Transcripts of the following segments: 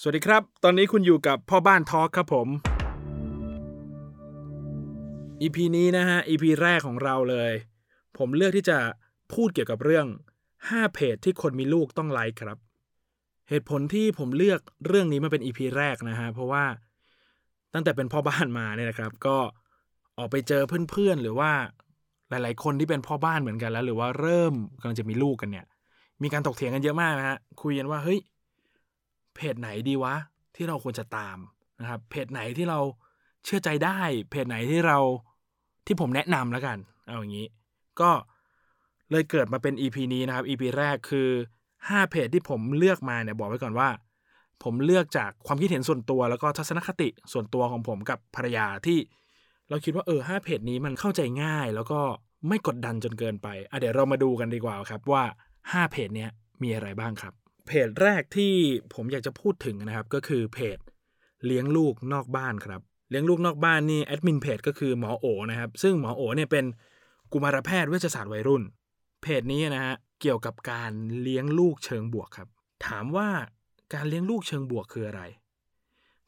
สวัสดีครับ ตอนนี้คุณอยู่กับพ่อบ้านทอล์กครับผม EP นี้นะฮะ EP แรกของเราเลย ผมเลือกที่จะพูดเกี่ยวกับเรื่อง 5 เพจที่คนมีลูกต้องไลค์ครับ เหตุผลที่ผมเลือกเรื่องนี้มาเป็น EP แรกนะฮะ เพราะว่าตั้งแต่เป็นพ่อบ้านมาเนี่ยนะครับ ก็ออกไปเจอเพื่อนๆ หรือว่าหลาย ๆ คนที่เป็นพ่อบ้านเหมือนกันแล้ว หรือว่าเริ่มกำลังจะมีลูกกันเนี่ย มีการถกเถียงกันเยอะมากนะฮะ คุยกันว่าเฮ้ย เพจไหนดีวะ ที่เราควรจะตามนะครับเพจไหนที่เราเชื่อใจได้ เพจไหนที่เราที่ผมแนะนำแล้วกัน เอาอย่างนี้ ก็เลยเกิดมาเป็น EP นี้นะครับ EP แรกคือ 5 เพจที่ผมเลือกมาเนี่ยบอกไว้ก่อนว่า ผมเลือกจากความคิดเห็นส่วนตัว แล้วก็ทัศนคติส่วนตัวของผมกับภรรยาที่ เราคิดว่าเออห้าเพจนี้มันเข้าใจง่าย แล้วก็ไม่กดดันจนเกินไปอะเดี๋ยวเรามาดูกันดีกว่าครับว่า 5 เพจเนี้ยมีอะไรบ้างครับ เพจแรกที่ผมอยากจะพูดถึงนะครับ ก็คือเพจเลี้ยงลูกนอกบ้านครับ เลี้ยงลูกนอกบ้านนี่แอดมินเพจก็คือหมอโอนะครับ ซึ่งหมอโอเนี่ยเป็นกุมารแพทย์เวชศาสตร์วัยรุ่น เพจนี้นะฮะเกี่ยวกับการเลี้ยงลูกเชิงบวกครับ ถามว่าการเลี้ยงลูกเชิงบวกคืออะไร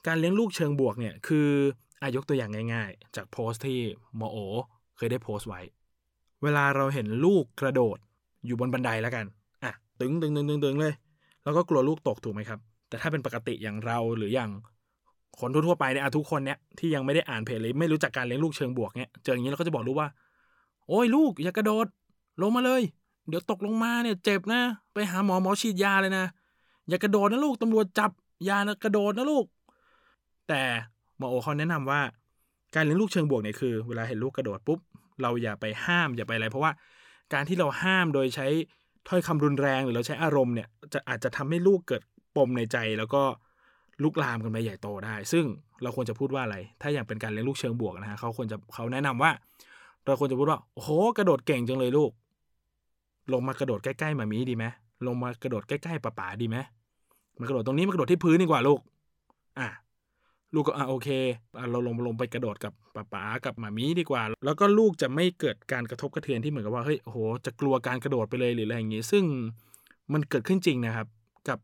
การเลี้ยงลูกเชิงบวกเนี่ยคืออายกตัวอย่างง่าย ๆ จากโพสต์ที่หมอโอเคยได้โพสต์ไว้ เวลาเราเห็นลูกกระโดดอยู่บนบันไดแล้วกัน อะ ตึงตึงตึงตึงตึงเลย แล้วก็กลัวลูกตกถูกไหมครับ แต่ถ้าเป็นปกติอย่างเราหรืออย่างคนทั่วไปเนี่ยทุกคนเนี่ยที่ยังไม่ได้อ่านเพจเลยไม่รู้จักการเลี้ยงลูกเชิงบวกเนี่ยเจออย่างนี้เราก็จะบอกลูกว่า โอ้ยลูกอย่ากระโดด ลงมาเลย เดี๋ยวตกลงมาเนี่ยเจ็บนะ ไปหาหมอหมอฉีดยาเลยนะ อย่ากระโดดนะลูกตำรวจจับยานะกระโดดนะลูก แต่หมอโอเขาแนะนำว่า การเลี้ยงลูกเชิงบวกเนี่ยคือ เวลาเห็นลูกกระโดดปุ๊บเราอย่าไปห้ามอย่าไปอะไร เพราะว่าการที่เราห้ามโดยใช้ ถ้อยคำรุนแรงหรือเราใช้อารมณ์เนี่ยจะอาจจะทำให้ลูกเกิดปมในใจ แล้วก็ลุกลามกันไปใหญ่โตได้ ซึ่งเราควรจะพูดว่าอะไร ถ้าอย่างเป็นการเลี้ยงลูกเชิงบวกนะฮะเขาควรจะเขาแนะนำว่า เราควรจะพูดว่าโอ้โหกระโดดเก่งจังเลยลูก ลงมากระโดดใกล้ๆมามีดีไหมลงมากระโดดใกล้ๆป๋าป๋าดีไหมมากระโดดตรงนี้มากระโดดที่พื้นดีกว่าลูก อะ ลูกก็อะโอเคอะเราลงลงไปกระโดดกับป๋าป๋ากับหมามีดีกว่า แล้วก็ลูกจะไม่เกิดการกระทบกระเทือนที่เหมือนกับว่าเฮ้ยโอ้โหจะกลัวการกระโดดไปเลยหรืออะไรอย่างงี้ ซึ่งมันเกิดขึ้นจริงนะครับ กับ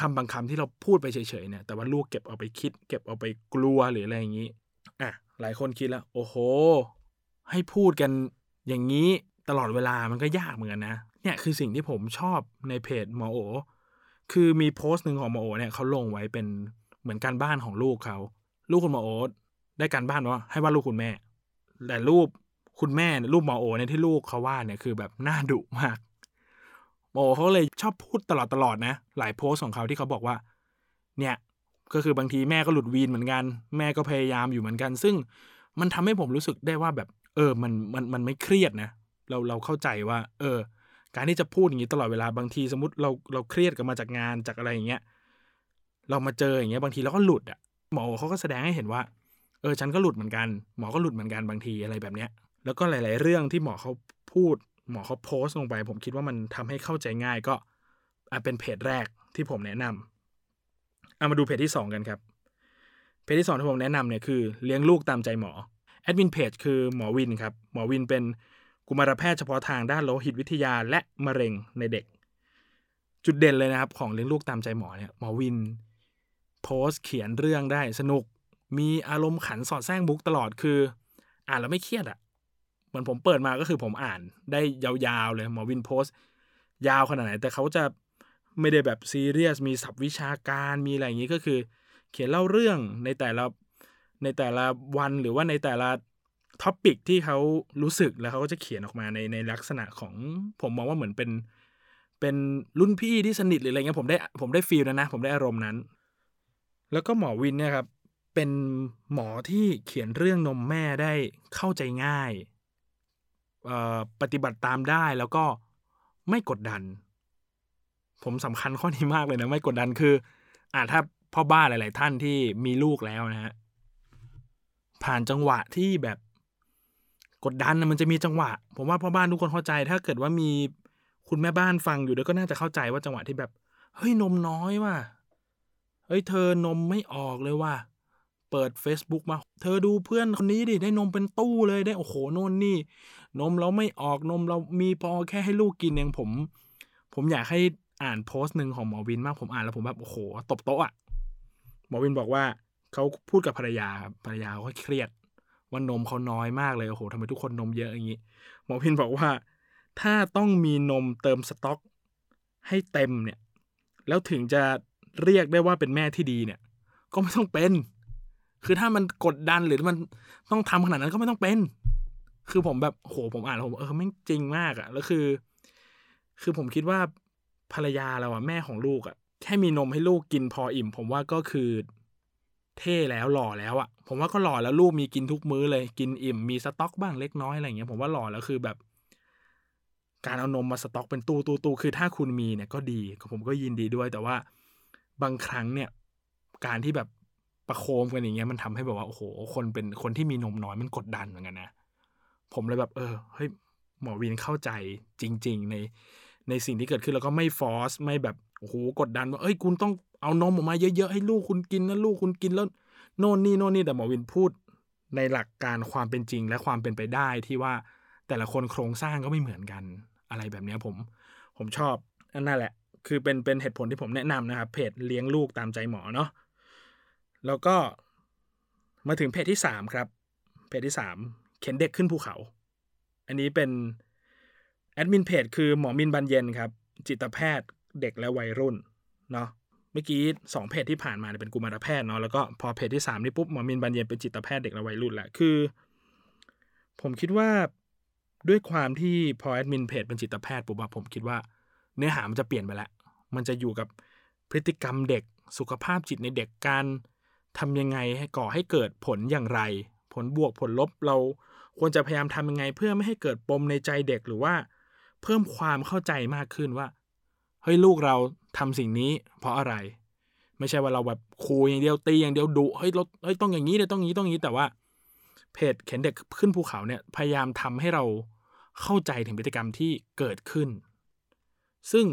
คำบางคำที่เราพูดไปเฉยๆเนี่ยแต่ว่าลูกเก็บเอาไปคิด เก็บเอาไปกลัวหรืออะไรอย่างงี้อะหลายคนคิดแล้ว โอ้โห ให้พูดกันอย่างนี้ตลอดเวลามันก็ยากเหมือนกันนะเนี่ยคือสิ่งที่ผมชอบในเพจหมอโอ คือมีโพสต์หนึ่งของหมอโอเนี่ยเขาลงไว้เป็น เหมือนการบ้านของลูกเขา ลูกคุณหมอโอ๊ตได้การบ้านว่าให้วาดรูปคุณแม่ แต่รูปคุณแม่รูปหมอโอ๊ตเนี่ยที่ลูกเขาวาดเนี่ยคือแบบน่าดุมากหมอโอเขาเลยชอบพูดตลอดตลอดนะ หลายโพสต์ของเขาที่เขาบอกว่า เนี่ยก็คือบางทีแม่ก็หลุดวีนเหมือนกัน แม่ก็พยายามอยู่เหมือนกัน ซึ่งมันทำให้ผมรู้สึกได้ว่าแบบ เออมันมันมันไม่เครียดนะ เราเราเข้าใจว่า เออ การที่จะพูดอย่างนี้ตลอดเวลาบางทีสมมติเราเราเครียดกันมาจากงานจากอะไรอย่างเงี้ย เรามาเจออย่างเงี้ยบางทีเราก็หลุดอะหมอเขาก็แสดงให้เห็นว่า เออฉันก็หลุดเหมือนกัน หมอก็หลุดเหมือนกันบางทีอะไรแบบเนี้ย แล้วก็หลาย ๆ เรื่องที่หมอเขาพูด หมอเขาโพสต์ลงไป ผมคิดว่ามันทำให้เข้าใจง่ายก็อะเป็นเพจแรกที่ผมแนะนำเอามาดูเพจที่สองกันครับ เพจที่สองที่ผมแนะนำเนี่ยคือเลี้ยงลูกตามใจหมอแอดมินเพจคือหมอวินครับ หมอวินเป็นกุมารแพทย์เฉพาะทางด้านโลหิตวิทยาและมะเร็งในเด็ก จุดเด่นเลยนะครับ ของเลี้ยงลูกตามใจหมอเนี่ยหมอวิน โพสต์เขียนเรื่องได้สนุก มีอารมณ์ขันสอดแทรกมุกตลอดคือ อ่านแล้วไม่เครียดอะ่ะเหมือนผมเปิดมาก็คือผมอ่านได้ยาวๆเลยหมอวินโพสต์ ยาวขนาดไหน แต่เขาจะไม่ได้แบบซีเรียสมีศัพท์วิชาการมีอะไรอย่างนี้ก็คือ เขียนเล่าเรื่องในแต่ละในแต่ละวันหรือว่าในแต่ละ topic ที่เขารู้สึกแล้วเขาก็จะเขียนออกมาในในลักษณะของผมมองว่าเหมือนเป็นเป็นรุ่นพี่ที่สนิทหรืออะไรเงี้ยผมได้ผมได้ feel นะนะ ผมได้อารมณ์นั้น แล้วก็หมอวินเนี่ยครับเป็นหมอที่เขียนเรื่องนมแม่ได้เข้าใจง่ายปฏิบัติตามได้แล้วก็ไม่กดดัน ผมสำคัญข้อนี้มากเลยนะ ไม่กดดันคือ อ่าถ้าพ่อบ้านหลาย ๆ ท่านที่มีลูกแล้วนะฮะผ่านจังหวะที่แบบกดดันมันจะมีจังหวะ ผมว่าพ่อบ้านทุกคนเข้าใจ ถ้าเกิดว่ามีคุณแม่บ้านฟังอยู่ด้วยก็น่าจะเข้าใจว่าจังหวะที่แบบ เฮ้ยนมน้อยว่ะ เฮ้ยเธอนมไม่ออกเลยว่ะเปิด Facebook มา เธอดูเพื่อนคนนี้ดิได้นมเป็นตู้เลยได้โอ้โหโน่นนี่ นมเราไม่ออกนมเรามีพอแค่ให้ลูกกินเองผม ผมอยากให้อ่านโพสต์หนึ่งของหมอวินมากผมอ่านแล้วผมแบบโอ้โหตบโต๊ะอะหมอวินบอกว่าเขาพูดกับภรรยาภรรยาเขาเครียดว่านมเขาน้อยมากเลยโอ้โหทำไมทุกคนนมเยอะอย่างนี้หมอวินบอกว่า ถ้าต้องมีนมเติมสต็อก ให้เต็มเนี่ย แล้วถึงจะ เรียกได้ว่าเป็นแม่ที่ดีเนี่ย ก็ไม่ต้องเป็น คือถ้ามันกดดันหรือมันต้องทำขนาดนั้นก็ไม่ต้องเป็น คือผมแบบโหผมอ่านผมเออไม่จริงมากอะแล้วคือ คือผมคิดว่าภรรยาเราอะแม่ของลูกอะแค่มีนมให้ลูกกินพออิ่ม ผมว่าก็คือ เท่แล้วหล่อแล้วอะผมว่าก็หล่อแล้วลูกมีกินทุกมื้อเลยกินอิ่มมีสต็อกบ้างเล็กน้อยอะไรเงี้ยผมว่าหล่อแล้วคือแบบ การเอานมมาสต็อกเป็นตู้ตู้ตู้คือถ้าคุณมีเนี่ยก็ดีผมก็ยินดีด้วยแต่ว่า บางครั้งเนี่ย การที่แบบประโคมกันอย่างเงี้ยมันทำให้แบบว่าโอ้โห คนเป็นคนที่มีนมน้อยมันกดดันเหมือนกันนะผมเลยแบบเออเฮ้ยหมอวินเข้าใจจริง ๆ ในในสิ่งที่เกิดขึ้นแล้วก็ไม่ฟอสไม่แบบโอ้โหกดดันว่าเอ้ยคุณต้องเอานมออกมาเยอะๆให้ลูกคุณกินนะลูกคุณกินแล้วโน่นนี่โน่นนี่แต่หมอวินพูดในหลักการความเป็นจริงและความเป็นไปได้ที่ว่าแต่ละคนโครงสร้างก็ไม่เหมือนกันอะไรแบบนี้ผม ผมชอบนั่นแหละ คือเป็นเป็นเหตุผลที่ผมแนะนำนะครับ เพจเลี้ยงลูกตามใจหมอเนาะแล้วก็มาถึงเพจที่สามครับ เพจที่สามเข็นเด็กขึ้นภูเขา อันนี้เป็นแอดมินเพจคือหมอมินบันเย็นครับ จิตแพทย์เด็กและวัยรุ่นเนาะเมื่อกี้สองเพจที่ผ่านมาเนี่ยเป็นกุมารแพทย์เนาะแล้วก็พอเพจที่สามนี่ปุ๊บหมอมินบันเย็นเป็นจิตแพทย์เด็กและวัยรุ่นแหละคือ ผมคิดว่าด้วยความที่พอแอดมินเพจเป็นจิตแพทย์ปุ๊บผมคิดว่าเนื้อหามันจะเปลี่ยนไปแล้ว มันจะอยู่กับพฤติกรรมเด็ก สุขภาพจิตในเด็กการทำยังไงให้ก่อให้เกิดผลอย่างไร ผลบวกผลลบเราควรจะพยายามทำยังไง เพื่อไม่ให้เกิดปมในใจเด็กหรือว่า เพิ่มความเข้าใจมากขึ้นว่าเฮ้ยลูกเราทำสิ่งนี้ เพราะอะไร ไม่ใช่ว่าเราแบบคูอย่างเดียวตีอย่างเดียวดุเฮ้ยเราเฮ้ยต้องอย่างนี้เลยต้องอย่างนี้ต้องอย่างนี้แต่ว่า เพจเข็นเด็กขึ้นภูเขาเนี่ยพยายามทำให้เราเข้าใจถึงพฤติกรรมที่เกิดขึ้น ซึ่ง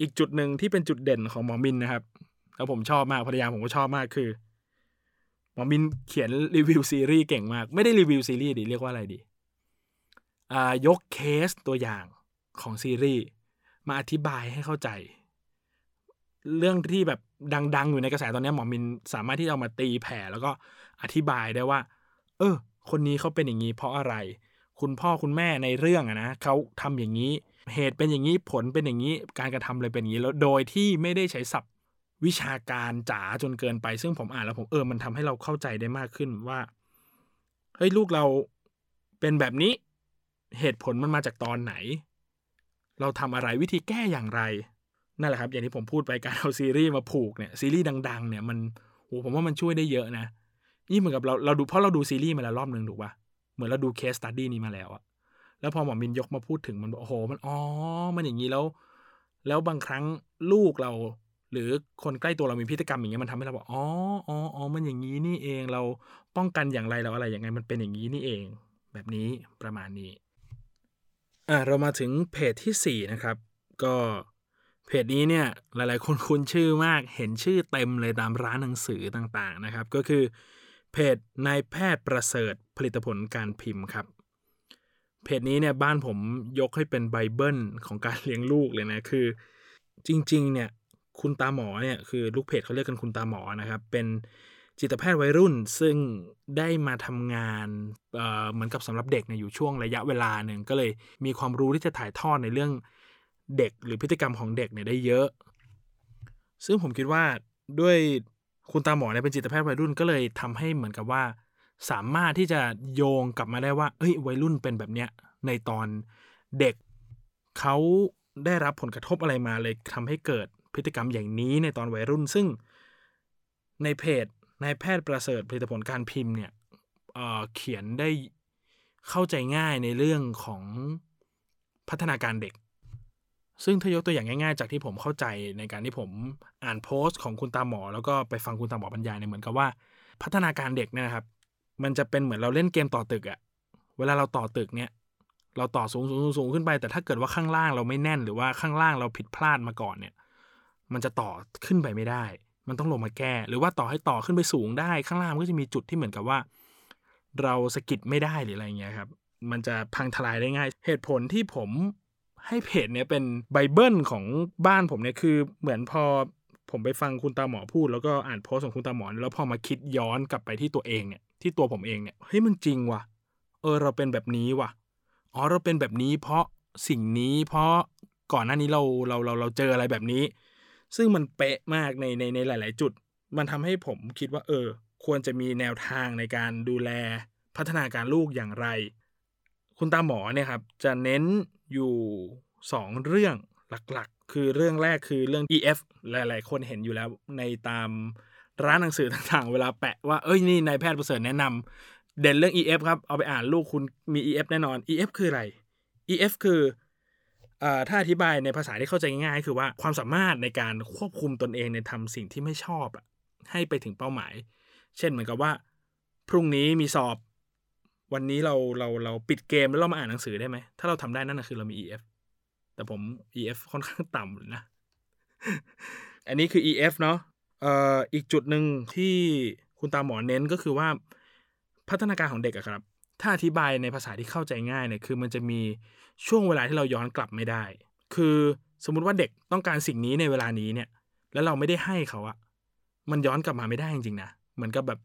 อีกจุดหนึ่งที่เป็นจุดเด่นของหมอมินนะครับ แล้วผมชอบมากภรรยาผมก็ชอบมากคือ หมอมินเขียนรีวิวซีรีส์เก่งมาก ไม่ได้รีวิวซีรีส์ดิเรียกว่าอะไรดีอ่ายกเคสตัวอย่างของซีรีส์มาอธิบายให้เข้าใจ เรื่องที่แบบดัง ๆ อยู่ในกระแสตอนนี้หมอมินสามารถที่จะมาตีแผ่แล้วก็อธิบายได้ว่า เออ คนนี้เขาเป็นอย่างนี้เพราะอะไร คุณพ่อคุณแม่ในเรื่องอะนะเขาทำอย่างนี้ เหตุเป็นอย่างนี้ผลเป็นอย่างนี้การกระทำเลยเป็นอย่างนี้แล้วโดยที่ไม่ได้ใช้ศัพท์วิชาการจ๋าจนเกินไป ซึ่งผมอ่านแล้วผมเออมันทำให้เราเข้าใจได้มากขึ้นว่าเฮ้ยลูกเราเป็นแบบนี้ เหตุผลมันมาจากตอนไหน เราทำอะไรวิธีแก้อย่างไรนั่นแหละครับ อย่างที่ผมพูดไปการเอาซีรีส์มาผูกเนี่ยซีรีส์ดัง ๆ เนี่ยมันโอ้ผมว่ามันช่วยได้เยอะนะนี่เหมือนกับเราเราดูเพราะเราดูซีรีส์มาแล้วรอบหนึ่งถูกปะเหมือนเราดู case study นี้มาแล้วอะ แล้วพอหมอวินยกมาพูดถึงมันบอกโอ้โหมันอ๋อมันอย่างนี้แล้ว แล้วบางครั้งลูกเรา หรือคนใกล้ตัวเรามีพฤติกรรมอย่างเงี้ยมันทำให้เราบอกอ๋ออ๋ออ๋อมันอย่างนี้นี่เองเราป้องกันอย่างไรเราอะไรอย่างไงมันเป็นอย่างนี้นี่เอง แบบนี้ประมาณนี้อ่าเรามาถึงเพจที่4นะครับ ก็เพจนี้เนี่ยหลายๆ คนคุ้นชื่อมากเห็นชื่อเต็มเลยตามร้านหนังสือต่างๆนะครับ ก็คือเพจนายแพทย์ประเสริฐผลิตผลการพิมพ์ครับ เพจนี้เนี่ยบ้านผมยกให้เป็นไบเบิลของการเลี้ยงลูกเลยนะคือ จริง ๆ เนี่ยคุณตาหมอเนี่ยคือลูกเพจเขาเรียกกันคุณตาหมอนะครับ เป็นจิตแพทย์วัยรุ่นซึ่งได้มาทำงานเเหมือนกับสำหรับเด็กเนี่ยอยู่ช่วงระยะเวลาหนึ่งก็เลยมีความรู้ที่จะถ่ายทอดในเรื่องเด็กหรือพฤติกรรมของเด็กเนี่ยได้เยอะ ซึ่งผมคิดว่าด้วยคุณตาหมอเนี่ยเป็นจิตแพทย์วัยรุ่นก็เลยทำให้เหมือนกับว่า สามารถที่จะโยงกลับมาได้ว่า เอ้ยวัยรุ่นเป็นแบบเนี้ยในตอนเด็กเขาได้รับผลกระทบอะไรมาเลยทำให้เกิดพฤติกรรมอย่างนี้ในตอนวัยรุ่น ซึ่งในเพจนายแพทย์ประเสริฐผลิตผลการพิมพ์เนี่ยเเขียนได้เข้าใจง่ายในเรื่องของพัฒนาการเด็ก ซึ่งถ้ายกตัวอย่างง่ายๆ จากที่ผมเข้าใจในการที่ผมอ่านโพสต์ของคุณตาหมอ แล้วก็ไปฟังคุณตาหมอบรรยายเนี่ยเหมือนกับว่า พัฒนาการเด็กเนี่ยครับ มันจะเป็นเหมือนเราเล่นเกมต่อตึกอะเวลาเราต่อตึกเนี่ย เราต่อสูงสูงสูงขึ้นไป แต่ถ้าเกิดว่าข้างล่างเราไม่แน่นหรือว่าข้างล่างเราผิดพลาดมาก่อนเนี่ย มันจะต่อขึ้นไปไม่ได้ มันต้องลงมาแก้ หรือว่าต่อให้ต่อขึ้นไปสูงได้ ข้างล่างก็จะมีจุดที่เหมือนกับว่า เราสกิดไม่ได้หรืออะไรเงี้ยครับ มันจะพังทลายได้ง่าย เหตุผลที่ผมให้เพจเนี้ยเป็นไบเบิลของบ้านผมเนี่ยคือเหมือนพอผผมไปฟังคุณตาหมอพูด แล้วก็อ่านโพสของคุณตาหมอแล้วพอมาคิดย้อนกลับไปที่ตัวเองเนี่ย ที่ตัวผมเองเนี่ยเฮ้ยมันจริงว่ะ เออเราเป็นแบบนี้ว่ะอ๋อเราเป็นแบบนี้เพราะสิ่งนี้เพราะก่อนหน้านี้เราเราเราเราเจออะไรแบบนี้ ซึ่งมันเป๊ะมากในในในหลาย ๆ จุด มันทำให้ผมคิดว่า เออ ควรจะมีแนวทางในการดูแลพัฒนาการลูกอย่างไร คุณตาหมอเนี่ยครับ จะเน้นอยู่สองเรื่องหลักๆ คือเรื่องแรกคือเรื่อง EF หลาย ๆ คนเห็นอยู่แล้วในตาม ร้านหนังสือต่างๆ เวลาแปะว่าเอ้ยนี่นายแพทย์ประเสริฐแนะนำเด่นเรื่อง EF ครับ เอาไปอ่านลูกคุณมี EF แน่นอน EF คืออะไร EF คืออถ้าอธิบายในภาษาที่เข้าใจง่ายๆคือว่าความสามารถในการควบคุมตนเองในทำสิ่งที่ไม่ชอบอะให้ไปถึงเป้าหมาย เช่นเหมือนกับว่า พรุ่งนี้มีสอบ วันนี้เราเราเราปิดเกมแล้วเรามาอ่านหนังสือได้ไหม ถ้าเราทำได้นั่นคือเรามี EF แต่ผม EF ค่อนข้างต่ำนะ อันนี้คือ EF เนาะ เอ่ออีกจุดหนึ่งที่คุณตาหมอเน้นก็คือว่าพัฒนาการของเด็กอะครับ ถ้าอธิบายในภาษาที่เข้าใจง่ายเนี่ยคือมันจะมีช่วงเวลาที่เราย้อนกลับไม่ได้ คือสมมุติว่าเด็กต้องการสิ่งนี้ในเวลานี้เนี่ย แล้วเราไม่ได้ให้เขาอะมันย้อนกลับมาไม่ได้จริงๆนะเหมือนกับแบบ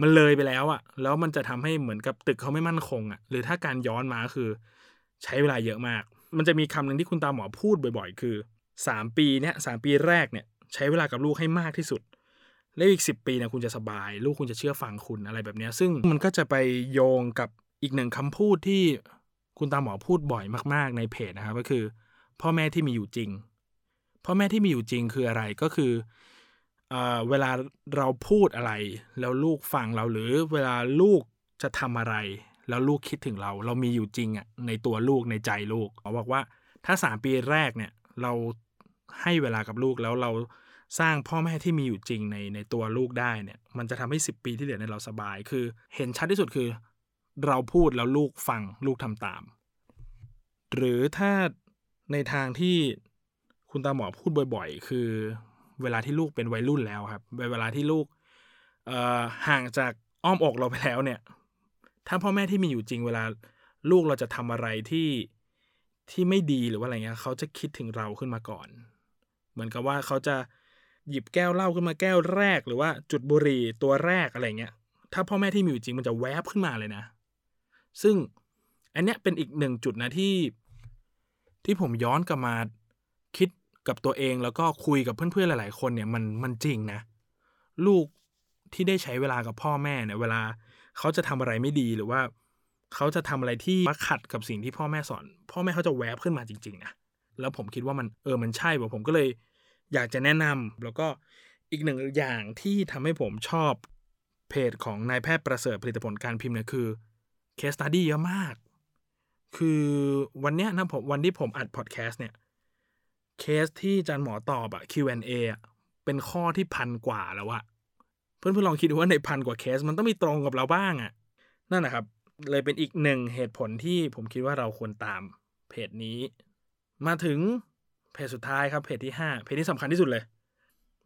มันเลยไปแล้วอะแล้วมันจะทำให้เหมือนกับตึกเขาไม่มั่นคงอะหรือถ้าการย้อนมาคือ ใช้เวลาเยอะมาก มันจะมีคำหนึ่งที่คุณตาหมอพูดบ่อย ๆ คือสามปีเนี่ยสามปีแรกเนี่ย ใช้เวลากับลูกให้มากที่สุด แล้วอีกสิบปีนี่ยคุณจะสบาย ลูกคุณจะเชื่อฟังคุณอะไรแบบนี้ซึ่งมันก็จะไปโยงกับอีกหนึ่งคำพูดที่คุณตาหมอพูดบ่อยมาก ๆ ในเพจนะครับก็คือ พ่อแม่ที่มีอยู่จริง พ่อแม่ที่มีอยู่จริงคืออะไรก็คือเอเวลาเราพูดอะไร แล้วลูกฟังเราหรือเวลาลูกจะทำอะไร แล้วลูกคิดถึงเรา เรามีอยู่จริงอะในตัวลูกในใจลูกเขาบอกว่าถ้าสามปีแรกเนี่ยเราให้เวลากับลูกแล้วเรา สร้างพ่อแม่ที่มีอยู่จริงในในตัวลูกได้เนี่ย มันจะทำให้สิบปีที่เหลือในเราสบาย คือ เห็นชัดที่สุดคือ เราพูดแล้วลูกฟังลูกทำตาม หรือถ้าในทางที่คุณตาหมอพูดบ่อย ๆ คือเวลาที่ลูกเป็นวัยรุ่นแล้วครับ เวลาที่ลูกห่างจากอ้อมอกเราไปแล้วเนี่ย ถ้าพ่อแม่ที่มีอยู่จริง เวลาลูกเราจะทำอะไรที่ที่ไม่ดีหรือว่าอะไรเงี้ยเขาจะคิดถึงเราขึ้นมาก่อน เหมือนกับว่าเขาจะ หยิบแก้วเหล้าขึ้นมาแก้วแรกหรือว่าจุดบุหรี่ตัวแรกอะไรเงี้ย ถ้าพ่อแม่ที่มีอยู่จริงมันจะแวบขึ้นมาเลยนะ ซึ่งอันเนี้ยเป็นอีกหนึ่งจุดนะที่ ที่ผมย้อนกลับมาคิดกับตัวเองแล้วก็คุยกับเพื่อนๆหลาย ๆ คนเนี่ยมันมันจริงนะ ลูกที่ได้ใช้เวลากับพ่อแม่เนี่ย เวลาเขาจะทำอะไรไม่ดีหรือว่า เขาจะทำอะไรที่มาขัดกับสิ่งที่พ่อแม่สอน พ่อแม่เขาจะแวบขึ้นมาจริง ๆ นะแล้วผมคิดว่ามันเออมันใช่ผมก็เลย อยากจะแนะนำแล้วก็อีกหนึ่งอย่างที่ทำให้ผมชอบเพจของนายแพทย์ประเสริฐผลิตผลการพิมพ์เนี่ยคือเคสตัดดี้เยอะมาก คือวันเนี้ยนะผมวันที่ผมอัดพอดแคสต์เนี่ยเคสที่อาจารย์หมอตอบอะ Q&A อะเป็นข้อที่พันกว่าแล้วอะเพื่อนเพื่อลองคิดดูว่าในพันกว่าเคสมันต้องมีตรงกับเราบ้างอะนั่นนะครับ เลยเป็นอีกหนึ่งเหตุผลที่ผมคิดว่าเราควรตามเพจนี้ มาถึง เพจสุดท้ายครับเพจที่ห้าเพจที่สำคัญที่สุดเลย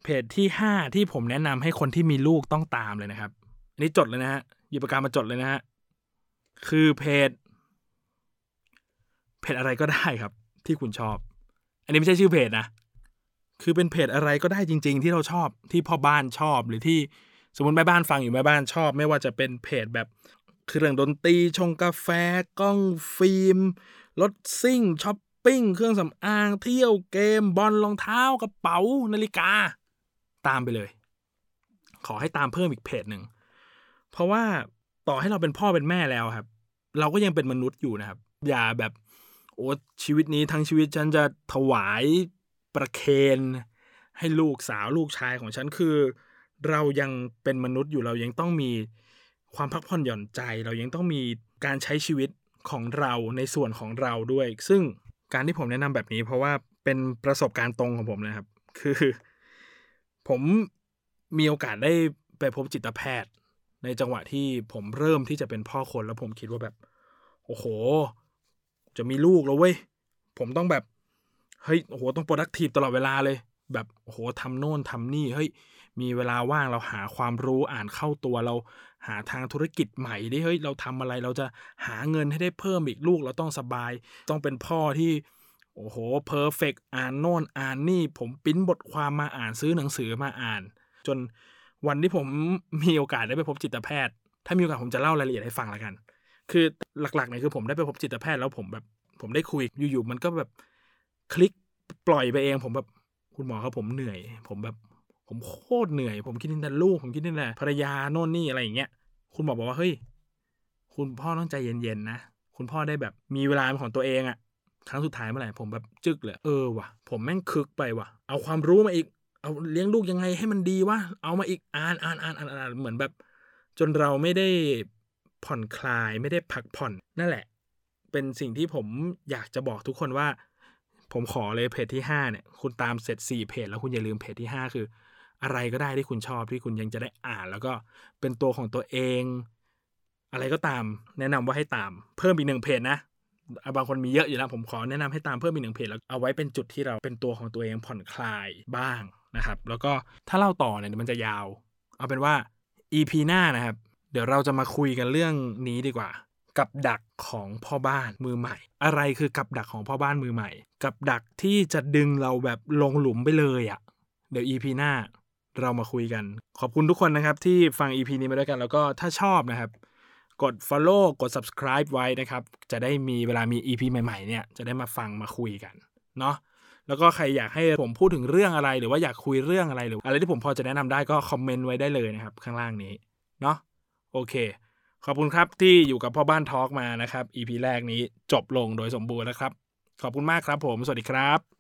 เพจที่ห้าที่ผมแนะนำให้คนที่มีลูกต้องตามเลยนะครับอันนี้จดเลยนะฮะหยิบปากกามาจดเลยนะฮะคือเพจ เพจอะไรก็ได้ครับ ที่คุณชอบ อันนี้ไม่ใช่ชื่อเพจนะคือเป็นเพจอะไรก็ได้จริง ๆ ที่เราชอบที่พ่อบ้านชอบหรือที่สมมติแม่บ้านฟังอยู่แม่บ้านชอบ ไม่ว่าจะเป็นเพจแบบคือเรื่องดนตรีชงกาแฟกล้องฟิล์มรถซิ่งช้อป ปิ้ง เครื่องสำอาง เที่ยวเกม บอลรองเท้ากระเป๋านาฬิกา ตามไปเลย ขอให้ตามเพิ่มอีกเพจหนึ่ง เพราะว่าต่อให้เราเป็นพ่อเป็นแม่แล้วครับ เราก็ยังเป็นมนุษย์อยู่นะครับ อย่าแบบโอ้ชีวิตนี้ทั้งชีวิตฉันจะถวายประเคนให้ลูกสาวลูกชายของฉันคือ เรายังเป็นมนุษย์อยู่เรายังต้องมีความพักผ่อนหย่อนใจ เรายังต้องมีการใช้ชีวิตของเราในส่วนของเราด้วย ซึ่ง การที่ผมแนะนำแบบนี้ เพราะว่าเป็นประสบการณ์ตรงของผมนะครับ คือ ผมมีโอกาสได้ไปพบจิตแพทย์ ในจังหวะที่ผมเริ่มที่จะเป็นพ่อคนแล้วผมคิดว่าแบบ โอ้โห จะมีลูกแล้วเว้ย ผมต้องแบบ เฮ้ยโอ้โหต้อง productive ตลอดเวลาเลย แบบโอ้โหทำโน่นทำนี่เฮ้ยมีเวลาว่างเราหาความรู้อ่านเข้าตัวเราหาทางธุรกิจใหม่ได้เฮ้ยเราทำอะไรเราจะหาเงินให้ได้เพิ่มอีกลูกเราต้องสบาย ต้องเป็นพ่อที่โอ้โหเพอร์เฟกอ่านโน่นอ่านนี่ ผมปิ้นบทความมาอ่านซื้อหนังสือมาอ่าน จนวันที่ผมมีโอกาสได้ไปพบจิตแพทย์ ถ้ามีโอกาสผมจะเล่ารายละเอียดให้ฟังละกัน คือหลักๆเนี่ยคือผมได้ไปพบจิตแพทย์แล้วผมแบบผมได้คุยอยู่ๆมันก็แบบคลิกปล่อยไปเองผมแบบ คุณหมอครับผมเหนื่อย ผมแบบผมโคตรเหนื่อย ผมคิดถึงแต่ลูก ผมคิดถึงแต่ภรรยาโน่นนี่อะไรอย่างเงี้ย คุณหมอบอกว่าเฮ้ย คุณพ่อต้องใจเย็นๆนะ คุณพ่อได้แบบมีเวลาของตัวเองอะครั้งสุดท้ายเมื่อไหร่ผมแบบจึกเลย เออว่ะ ผมแม่งคึกไปว่ะ เอาความรู้มาอีก เอาเลี้ยงลูกยังไงให้มันดีวะ เอามาอีกอ่านอ่านอ่านอ่านอ่านเหมือนแบบ จนเราไม่ได้ผ่อนคลายไม่ได้พักผ่อนนั่นแหละ เป็นสิ่งที่ผมอยากจะบอกทุกคนว่า ผมขอเลยเพจที่ห้าเนี่ยคุณตามเสร็จสี่เพจแล้วคุณอย่าลืมเพจที่ห้าคือ อะไรก็ได้ที่คุณชอบที่คุณยังจะได้อ่าน แล้วก็เป็นตัวของตัวเอง อะไรก็ตาม แนะนำว่าให้ตาม เพิ่มอีกหนึ่งเพจนะอะบางคนมีเยอะอยู่แล้วผมขอแนะนำให้ตามเพิ่มอีกหนึ่งเพจแล้วเอาไว้เป็นจุดที่เราเป็นตัวของตัวเองผ่อนคลายบ้างนะครับ แล้วก็ถ้าเล่าต่อเนี่ยมันจะยาว เอาเป็นว่า EP หน้านะครับ เดี๋ยวเราจะมาคุยกันเรื่องนี้ดีกว่า กับดักของพ่อบ้านมือใหม่ อะไรคือกับดักของพ่อบ้านมือใหม่ กับดักที่จะดึงเราแบบลงหลุมไปเลยอะ่ะ เดี๋ยว EP หน้าเรามาคุยกัน ขอบคุณทุกคนนะครับ ที่ฟัง EP นี้มาด้วยกัน แล้วก็ถ้าชอบนะครับ กด follow กด subscribe ไว้นะครับ จะได้มีเวลามี EP ใหม่ๆเนี่ย จะได้มาฟังมาคุยกัน เนาะแล้วก็ใครอยากให้ผมพูดถึงเรื่องอะไร หรือว่าอยากคุยเรื่องอะไรหรืออะไรที่ผมพอจะแนะนำได้ก็คอมเมนต์ไว้ได้เลยนะครับ ข้างล่างนี้ เนาะโอเค ขอบคุณครับที่อยู่กับพ่อบ้านทอล์กมานะครับ EP แรกนี้จบลงโดยสมบูรณ์แล้วครับ ขอบคุณมากครับผม สวัสดีครับ